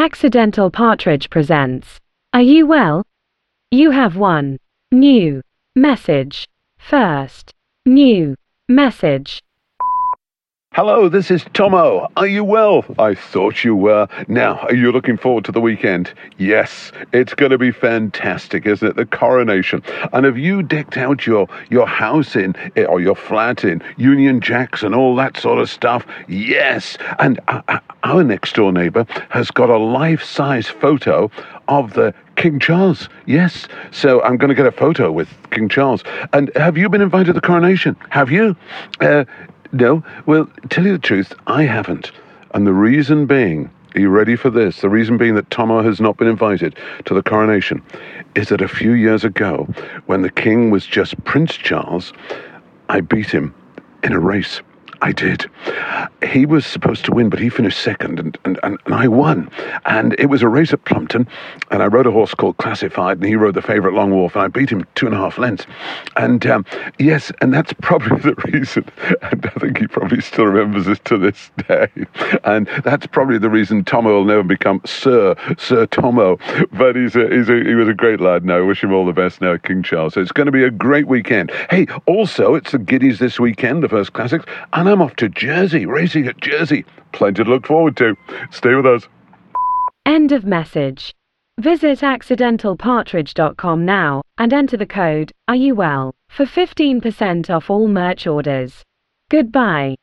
Accidental Partridge presents Are You Well? You have one new message. First, new message. Hello, this is Tommo. Are you well? I thought you were. Now, are you looking forward to the weekend? Yes, it's going to be fantastic, isn't it? The coronation. And have you decked out your, your house in, eh, or your flat in Union Jacks and all that sort of stuff? Yes. And uh, uh, our next door neighbour has got a life size photo of the King Charles. Yes. So I'm going to get a photo with King Charles. And have you been invited to the coronation? Have you? Uh, no. Well, tell you the truth, I haven't. And the reason being, are you ready for this? The reason being that Tommo has not been invited to the coronation is that a few years ago, when the king was just Prince Charles, I beat him in a race. I did. He was supposed to win, but he finished second, and, and, and, I won. And it was a race at Plumpton, and I rode a horse called Classified, and he rode the favourite Long Wharf, and I beat him two and a half lengths. And um, yes, and that's probably the reason, and I think he probably still remembers it to this day. And that's probably the reason Tommo will never become Sir, Sir Tommo. But he's a, he's a, he was a great lad, now. I wish him all the best now, King Charles. So it's going to be a great weekend. Hey, also, it's the Guineas this weekend, the first classics, and I'm off to Jersey, racing at Jersey. Plenty to look forward to. Stay with us. End of message. Visit accidentalpartridge.com now and enter the code Are You Well for 15% off all merch orders. Goodbye.